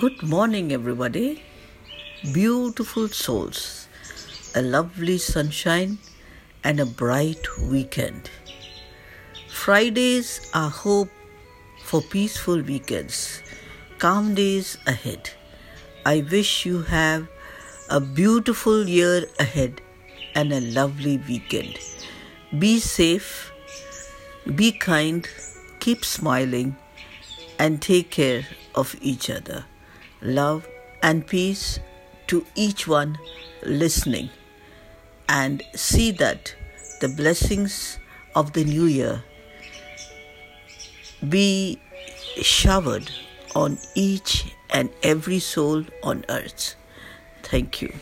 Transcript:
Good morning, everybody. Beautiful souls, a lovely sunshine, and a bright weekend. Fridays are hope for peaceful weekends, calm days ahead. I wish you have a beautiful year ahead and a lovely weekend. Be safe, be kind, keep smiling, and take care of each other. Love and peace to each one listening. And see that the blessings of the new year be showered on each and every soul on earth. Thank you.